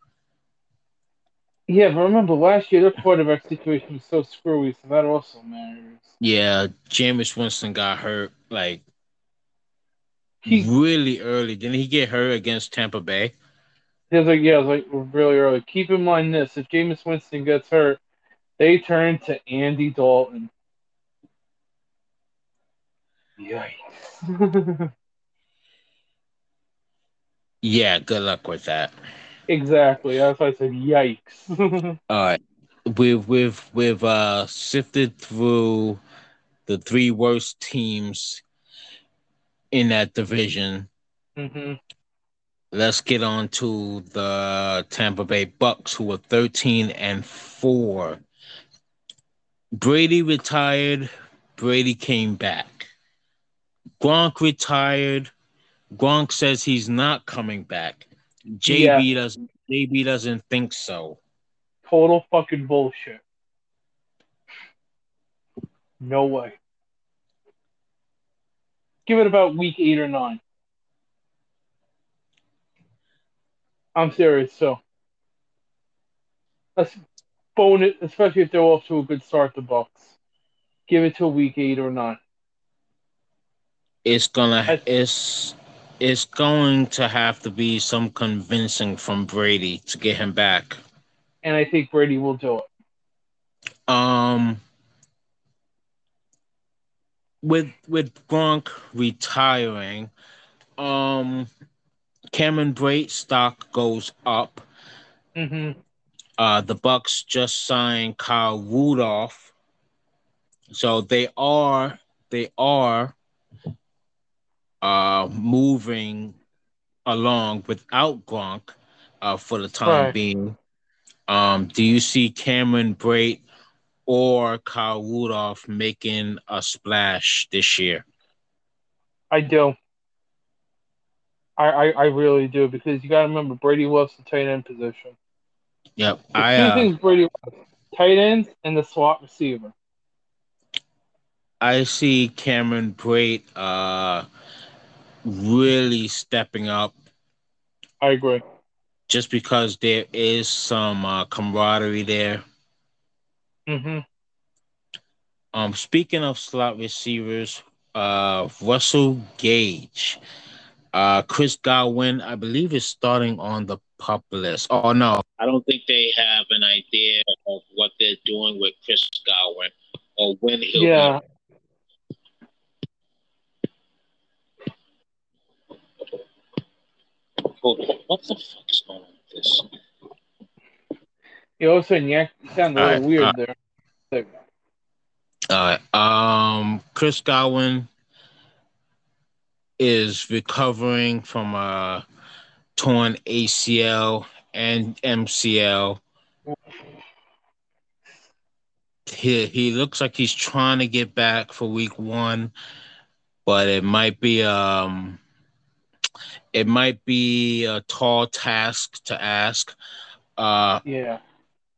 Yeah, but remember last year their quarterback situation was so screwy, so that also matters. Yeah, Jameis Winston got hurt like He, really early. Didn't he get hurt against Tampa Bay? he was like, yeah, it was like really early. Keep in mind this: if Jameis Winston gets hurt, they turn to Andy Dalton. Yikes! Yeah, good luck with that. Exactly. That's why I said yikes. All right. We've we've we've uh sifted through the three worst teams in that division. hmm Let's get on to the Tampa Bay Bucks, who were 13 and 4. Brady retired, Brady came back. Gronk retired. Gronk says he's not coming back. JB doesn't JB doesn't think so. Total fucking bullshit. No way. Give it about week eight or nine. I'm serious. So let's bone it, especially if they're off to a good start. The Bucks. Give it to week eight or nine. It's gonna it's it's going to have to be some convincing from Brady to get him back. And I think Brady will do it. Um, with with Gronk retiring, um, Cameron Brate stock goes up. Mm-hmm. Uh, the Bucks just signed Kyle Rudolph, so they are they are uh moving along without Gronk uh for the time Right. being. Um, do you see Cameron Brate or Kyle Rudolph making a splash this year? I do. I, I, I really do because you got to remember Brady loves the tight end position. Yep, The I two uh, things Brady loves: tight ends and the slot receiver. I see Cameron Brate uh really stepping up I agree. just because there is some uh, camaraderie there. Mm-hmm. Um, speaking of slot receivers, uh, Russell Gage, uh, Chris Godwin, I believe is starting on the pup list. Oh no, I don't think they have an idea of what they're doing with Chris Godwin or when he'll. Yeah. Be. What the fuck is going on with this? You all of a sudden you sound a little right, weird uh, there. All right. Um, Chris Godwin is recovering from a torn ACL and MCL. He he looks like he's trying to get back for week one, but it might be um it might be a tall task to ask. Uh Yeah.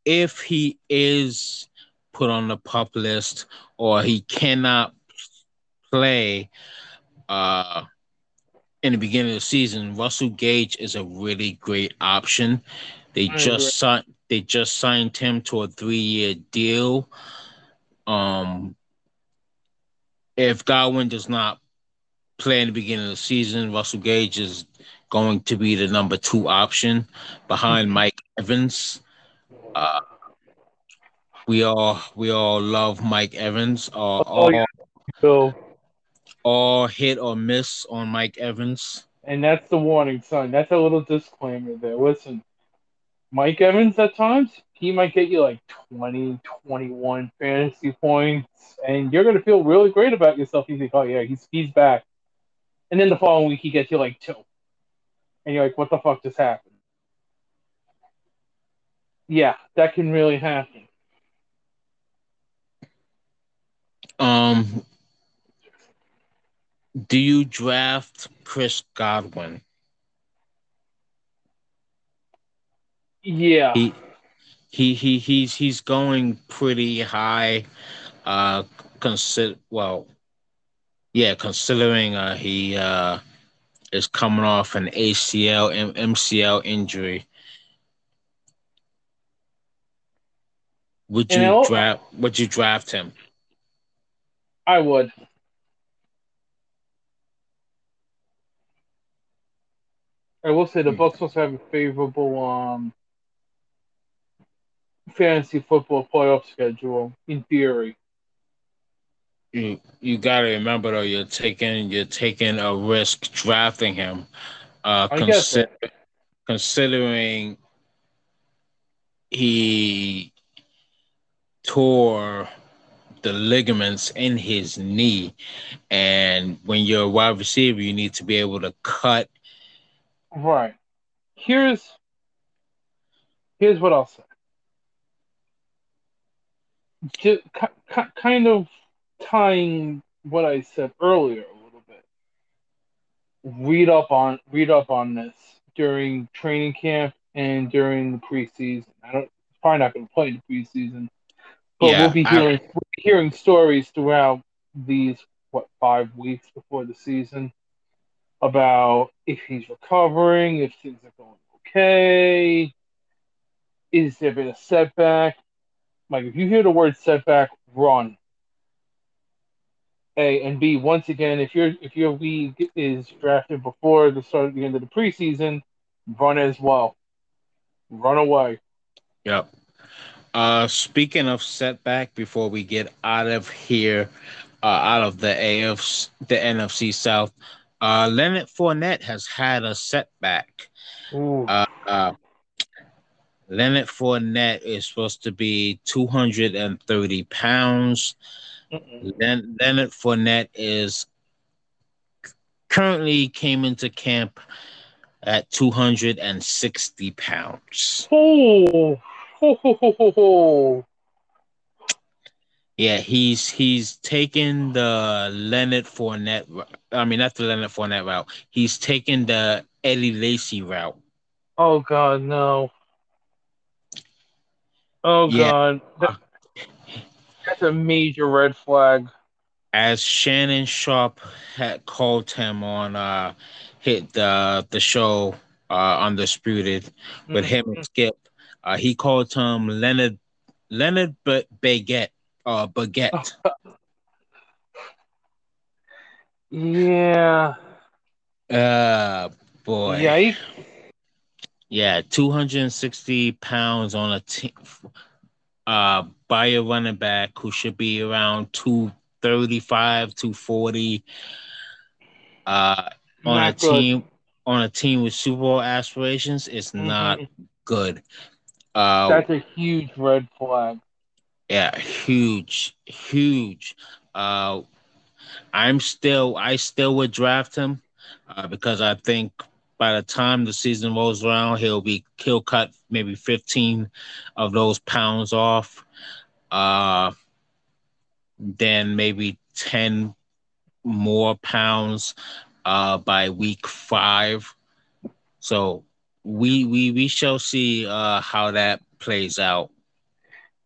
if he is put on the pup list or he cannot play uh in the beginning of the season, Russell Gage is a really great option. They I just signed they just signed him to a three year deal. Um if Godwin does not play in the beginning of the season, Russell Gage is going to be the number two option behind Mike Evans. Uh, we all we all love Mike Evans. Uh, Oh, all, yeah. So, all hit or miss on Mike Evans. and that's the warning sign. That's a little disclaimer there. Listen, Mike Evans at times, he might get you like 20, 21 fantasy points, and you're going to feel really great about yourself. You think, oh, yeah, he's, he's back. And then the following week, he gets you like two. And you're like, what the fuck just happened? Yeah, that can really happen. Um, do you draft Chris Godwin? Yeah. He he he he's he's going pretty high. Uh, consider well, yeah, considering uh he uh is coming off an ACL and MCL injury. Would You you know- draft? Would you draft him? I would. I will say the Hmm. Bucks also have a favorable um fantasy football playoff schedule in theory. You you got to remember though, you're taking you're taking a risk drafting him. Uh, considering he tore the ligaments in his knee, and when you're a wide receiver, you need to be able to cut. Right. Here's here's what I'll say. Just, ki- ki- kind of tying what I said earlier a little bit. Read up on read up on this during training camp and during the preseason. I don't probably not going to play in the preseason, but Yeah, we'll be I- we'll be hearing stories throughout these what five weeks before the season about if he's recovering, if things are going okay, is there been a setback? Like if you hear the word setback, run. A and B. Once again, if your if your league is drafted before the start of the end of the preseason, run as well. Run away. Yep. Uh, speaking of setback, before we get out of here, uh, out of the AFC, the NFC South, uh, Leonard Fournette has had a setback. Ooh. Uh, uh, Leonard Fournette is supposed to be 230 pounds. Len- Leonard Fournette is currently came into camp at 260 pounds. Oh, ho, ho, ho, ho, ho. Yeah, he's he's taken the Leonard Fournette. I mean, not the Leonard Fournette route. He's taken the Eddie Lacy route. Oh God, no. Oh Yeah. God, That- that's a major red flag. As Shannon Sharpe had called him on uh hit the the show uh Undisputed with him and Skip, uh, he called him Leonard Leonard but Baguette, uh, Baguette. yeah. Uh, boy. Yikes. Yeah, 260 pounds on a team. Uh, by a running back who should be around 235, 240. Uh, on Not a good. team on a team with Super Bowl aspirations, it's Mhm. not good. Uh, That's a huge red flag. yeah, huge, huge. Uh, I'm still, I still would draft him uh, because I think by the time the season rolls around, he'll be he'll cut maybe 15 of those pounds off. Uh, then maybe 10 more pounds uh, by week five. So we we we shall see uh, how that plays out.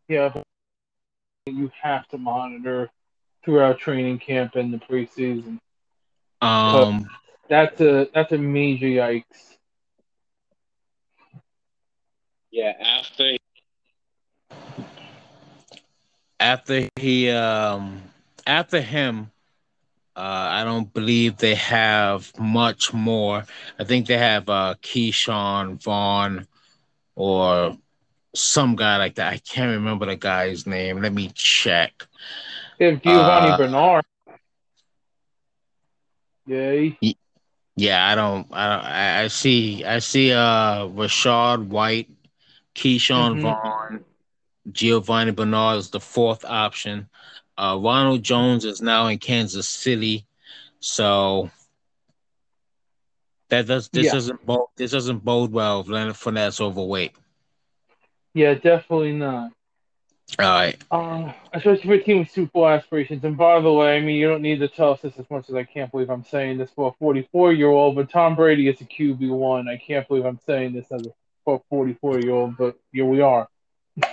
Yeah, you have to monitor throughout training camp and the preseason. Um, That's a that's a major yikes. yeah, after after he um after him, uh, I don't believe they have much more. I think they have uh Ke'Shawn Vaughn or some guy like that. I can't remember the guy's name. Let me check. They have Giovani Uh, Bernard. Yay. Yeah, I don't. I don't. I, I see. I see. Uh, Rachaad White, Ke'Shawn Mhm. Vaughn, Giovani Bernard is the fourth option. Uh, Ronald Jones is now in Kansas City, so that does. This Yeah. doesn't bode. This doesn't bode well if Leonard Fournette's overweight. Yeah, definitely not. All right. Um, especially for a team with Super Bowl aspirations. And by the way, I mean you don't need to tell us this as much as I can't believe I'm saying this for a 44 year old, but Tom Brady is a QB one. I can't believe I'm saying this as a 44 year old, but here we are.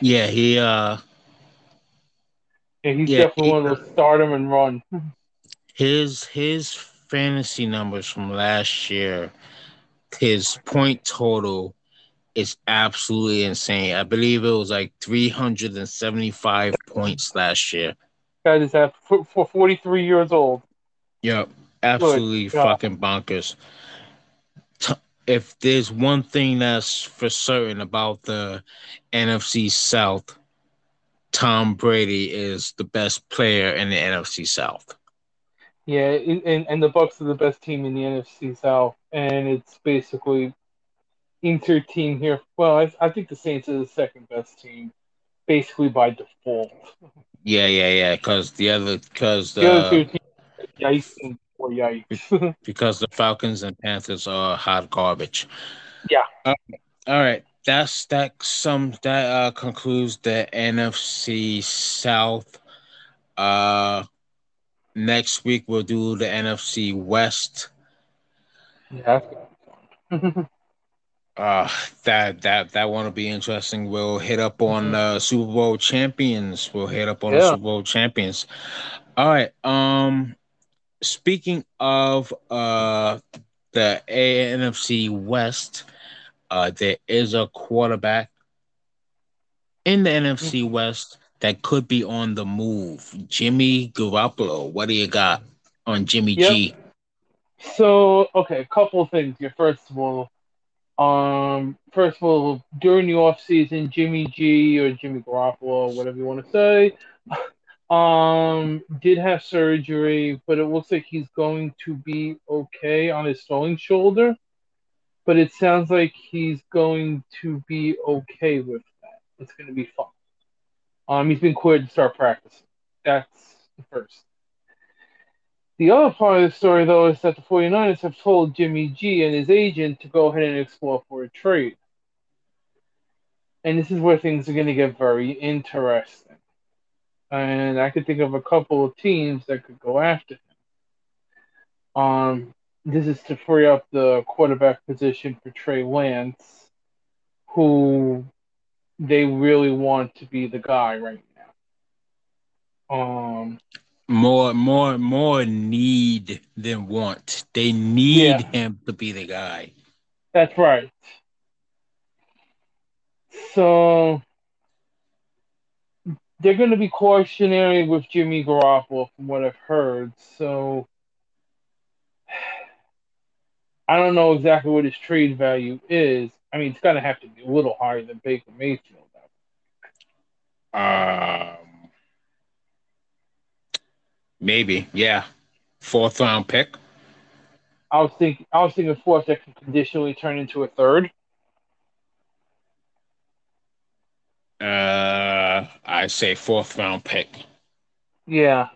Yeah, he. Uh, And he's Yeah, definitely he- one of those start him and run. his his fantasy numbers from last year, his point total is absolutely insane. I believe it was like 375 points last year. Guy is at for, for 43 years old. Yep, absolutely fucking bonkers. If there's one thing that's for certain about the NFC South, Tom Brady is the best player in the NFC South. Yeah, and, and the Bucks are the best team in the NFC South, and it's basically insert team here. Well, I, I think the Saints are the second best team, basically by default. Yeah, yeah, yeah. Because the other, because The other two the teams, or yikes. because the Falcons and Panthers are hot garbage. Yeah. Uh, all right. That's that. Some that uh, concludes the NFC South. Uh, next week we'll do the NFC West. yeah. Uh, that that that one will be interesting. We'll hit up on uh, Super Bowl champions. We'll hit up on the Super Bowl champions. All right. Um, speaking of uh the NFC West, uh, there is a quarterback in the NFC West that could be on the move. Jimmy Garoppolo. What do you got on Jimmy G? So, okay, a couple of things here. First of all, um, first of all, during the off season, Jimmy G or Jimmy Garoppolo, whatever you want to say, um, did have surgery, but it looks like he's going to be okay on his throwing shoulder. But it sounds like he's going to be okay with that. It's going to be fun. Um, he's been cleared to start practicing. That's the first. The other part of the story, though, is that the 49ers have told Jimmy G and his agent to go ahead and explore for a trade. And this is where things are going to get very interesting. And I could think of a couple of teams that could go after him. Um, this is to free up the quarterback position for Trey Lance, who they really want to be the guy right now. Um, More, more, more need than want. They need Yeah. him to be the guy. That's right. So they're going to be cautionary with Jimmy Garoppolo, from what I've heard. So I don't know exactly what his trade value is. I mean, it's going to have to be a little higher than Baker Mayfield. Um, maybe, yeah. Fourth round pick. I was thinking, I was thinking fourth that can conditionally turn into a third. Uh, I say fourth round pick. Yeah.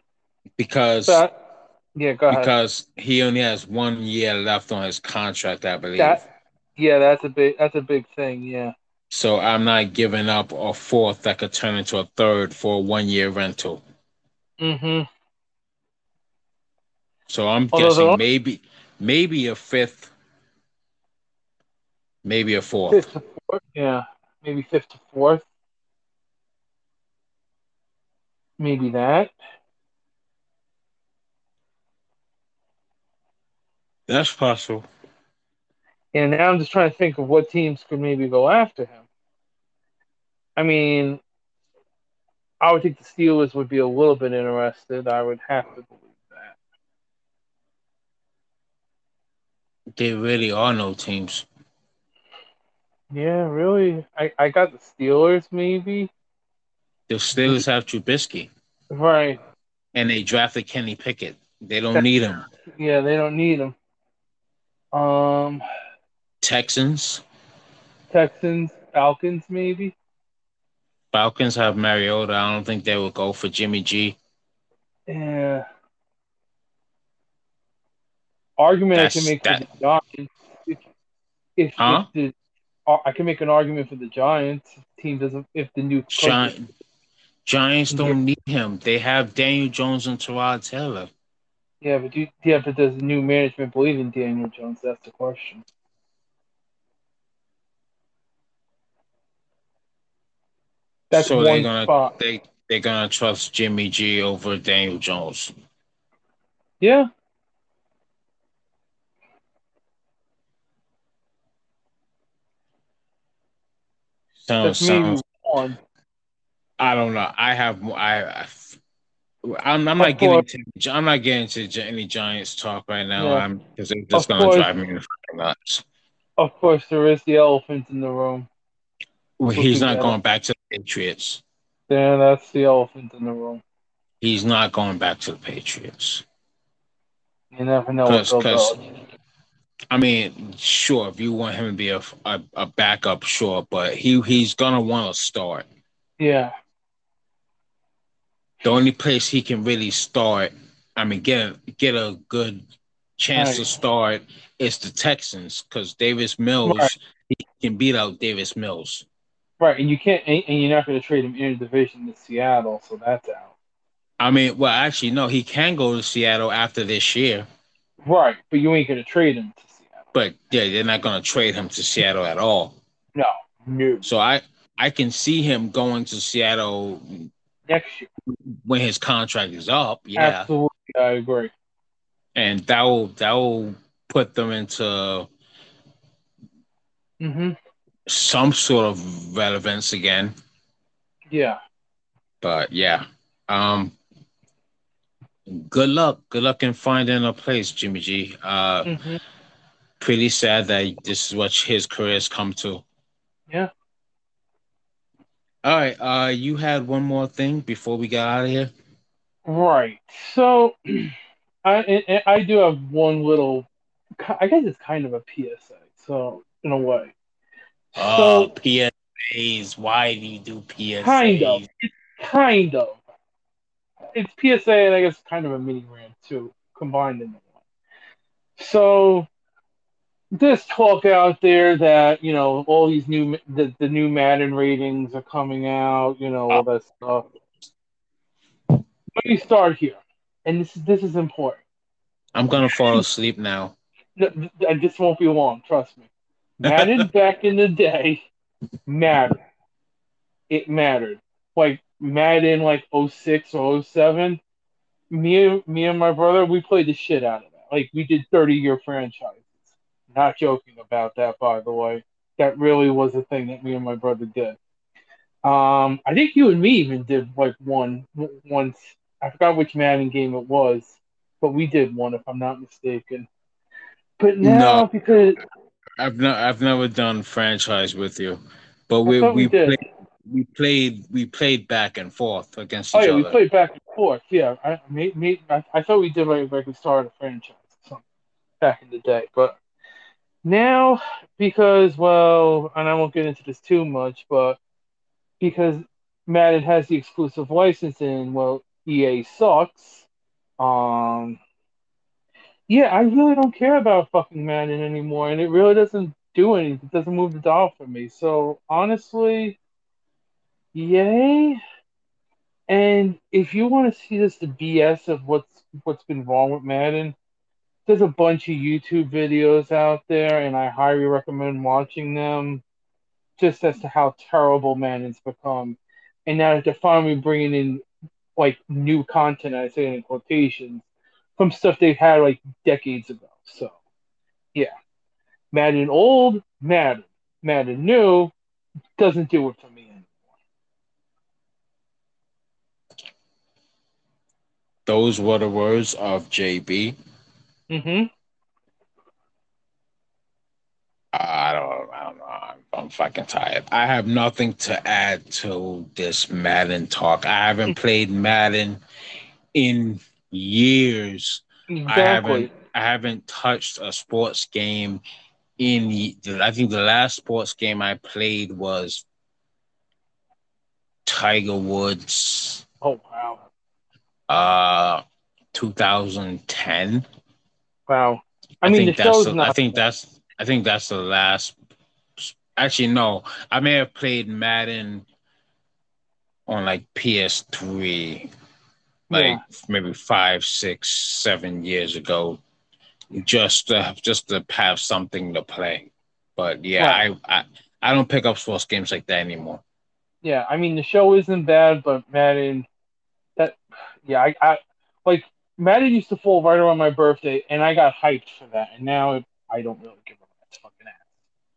Because but, yeah, go ahead. Because he only has one year left on his contract, I believe. That, yeah, that's a big that's a big thing, yeah. So I'm not giving up a fourth that could turn into a third for a one year rental. Mm-hmm. So I'm Although guessing maybe maybe a fifth, maybe a fourth. Fifth to fourth, yeah, maybe fifth to fourth. Maybe that. That's possible. And now I'm just trying to think of what teams could maybe go after him. I mean, I would think the Steelers would be a little bit interested. I would have to believe that. There really are no teams. Yeah, really. I, I got the Steelers maybe. The Steelers have Trubisky. Right. And they drafted Kenny Pickett. They don't need him. Yeah, they don't need him. Um Texans. Texans, Falcons maybe. Falcons have Mariota. I don't think they would go for Jimmy G. Yeah. Argument That's, I can make that, for the Giants. If, if, huh? if the, uh, I can make an argument for the Giants. Team doesn't if the new Gi- Giants don't need him. They have Daniel Jones and Tyrod Taylor. Yeah, but do, yeah, but does the new management believe in Daniel Jones? That's the question. That's so they're gonna spot. they they're gonna trust Jimmy G over Daniel Jones. Yeah. Sounds, sounds one. I don't know. I have I, I I'm, I'm not getting to I'm not getting to any Giants talk right now. Yeah. I'm because it's just of gonna course, drive me nuts. Of course, there is the elephant in the room. Well, he's not going back to the Patriots. Yeah, that's the elephant in the room. He's not going back to the Patriots. You never know Cause, I mean, sure, if you want him to be a, a, a backup, sure, but he he's gonna want to start. Yeah. The only place he can really start, I mean, get a, get a good chance right. to start is the Texans because Davis Mills right. he can beat out Davis Mills. Right, and you can't, and you're not going to trade him in division to Seattle, so that's out. I mean, well, actually, no, he can go to Seattle after this year. Right, but you ain't going to trade him to Seattle. But yeah, they're not going to trade him to Seattle at all. No, no. So I, I can see him going to Seattle next year when his contract is up. Yeah, absolutely, I agree. And that will that will put them into mm-hmm. some sort of relevance again. Yeah, but yeah, um, good luck. Good luck in finding a place, Jimmy G. Uh, mm-hmm. pretty sad that this is what his career has come to. Yeah. All right. Uh, you had one more thing before we got out of here. Right. So, I I do have one little. I guess it's kind of a PSA. So in a way. Oh, so, PSAs. Why do you do PSAs? Kind of. It's kind of. It's PSA and I guess kind of a mini rant too, combined in one. So this talk out there that you know all these new the, the new Madden ratings are coming out, you know all that stuff. Let me start here, and this is this is important. I'm gonna fall asleep now. And this won't be long, trust me. Madden back in the day mattered. It mattered. Like Madden like 06 or 07. Me, me and my brother, we played the shit out of that. Like we did 30 year franchise. Not joking about that, by the way. That really was a thing that me and my brother did. Um, I think you and me even did like one once. I forgot which Madden game it was, but we did one if I'm not mistaken. But now no, because I've not, I've never done franchise with you, but we we, we played we played we played back and forth against oh, each yeah, other. we played back and forth. Yeah, I me, me, I, I thought we did like like we started a franchise back in the day, but now because well, and I won't get into this too much, but because Madden has the exclusive license and well, EA sucks. Um, yeah, I really don't care about fucking Madden anymore, and it really doesn't do anything. It doesn't move the dial for me. So honestly, yay. And if you want to see this the BS of what's what's been wrong with Madden, there's a bunch of YouTube videos out there, and I highly recommend watching them, just as to how terrible Madden's become. And now that they're finally bringing in like new content, I say in quotations, from stuff they've had like decades ago. So, yeah, Madden old, Madden, Madden new, doesn't do it for me anymore. Those were the words of JB. Mm-hmm. I don't, I don't know. I'm, I'm, fucking tired. I have nothing to add to this Madden talk. I haven't played Madden in years. Exactly. I haven't, I haven't touched a sports game in. I think the last sports game I played was Tiger Woods. Oh wow. Uh, 2010. Wow. I, I mean, think that's the, I think that's I think that's the last. Actually, no. I may have played Madden on like PS3, like yeah. maybe five, six, seven years ago, just to just to have something to play. But yeah, right. I, I I don't pick up sports games like that anymore. Yeah, I mean the show isn't bad, but Madden, that yeah, I, I like Madden used to fall right around my birthday, and I got hyped for that, and now it, I don't really give a rat's fucking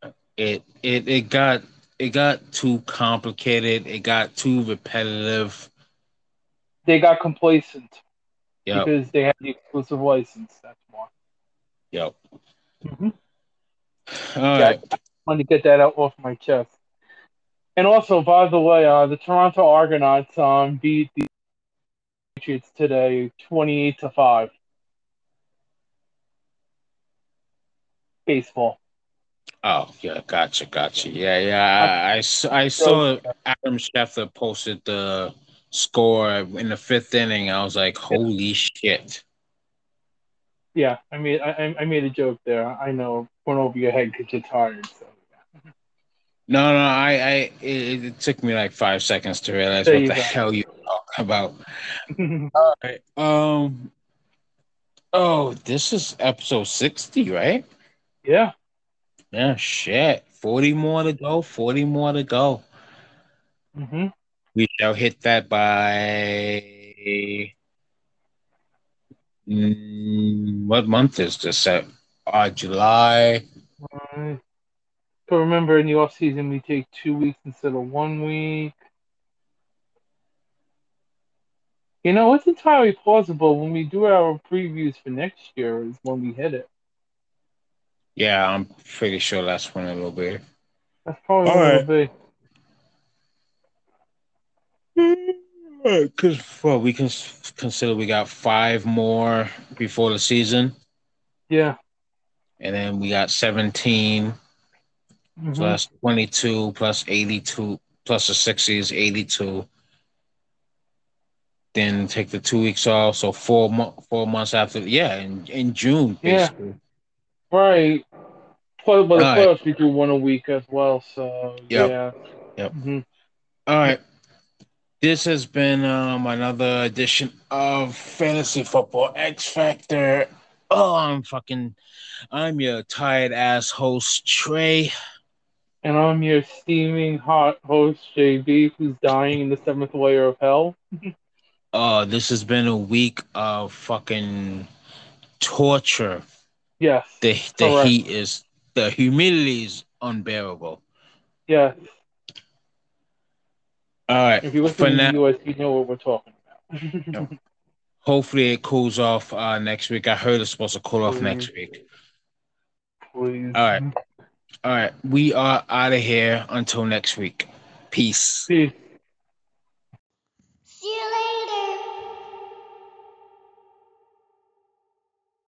ass. It it it got it got too complicated. It got too repetitive. They got complacent. Yep. Because they had the exclusive license. That's why. Yep. Mm-hmm. All yeah, right. I wanted to get that out off my chest. And also, by the way, uh, the Toronto Argonauts um, beat the Patriots today, twenty-eight to five. Baseball. Oh yeah, gotcha, gotcha. Yeah, yeah. I, I, I saw Adam Schefter posted the score in the fifth inning. I was like, holy shit. Yeah, I mean, I, I made a joke there. I know went over your head because you're tired. So. No, no, I, I, it, it, took me like five seconds to realize there what the go. hell you talking about. All right. Um. Oh, this is episode sixty, right? Yeah. Yeah. Shit. Forty more to go. Forty more to go. Mm-hmm. We shall hit that by. Mm, what month is this? At uh, July. Uh, but remember, in the off season, we take two weeks instead of one week. You know, it's entirely plausible when we do our previews for next year is when we hit it. Yeah, I'm pretty sure that's when it'll be. That's probably All when right. it'll be. Because well, we can consider we got five more before the season. Yeah. And then we got 17 mm-hmm. plus 22 plus 82 plus the 60 is 82 then take the two weeks off so four mo- four months after yeah in, in june basically. yeah right but, but the playoffs right. we do one a week as well so yep. yeah yep mm-hmm. All right this has been um, another edition of fantasy football x factor oh i'm fucking i'm your tired ass host trey and I'm your steaming hot host, JB, who's dying in the seventh layer of hell. uh, this has been a week of fucking torture. Yes. The the heat is the humidity is unbearable. Yes. All right. If you listen to now, the US, you know what we're talking about. no. Hopefully it cools off uh, next week. I heard it's supposed to cool Please. off next week. Please. All right. All right. We are out of here until next week. Peace. Peace.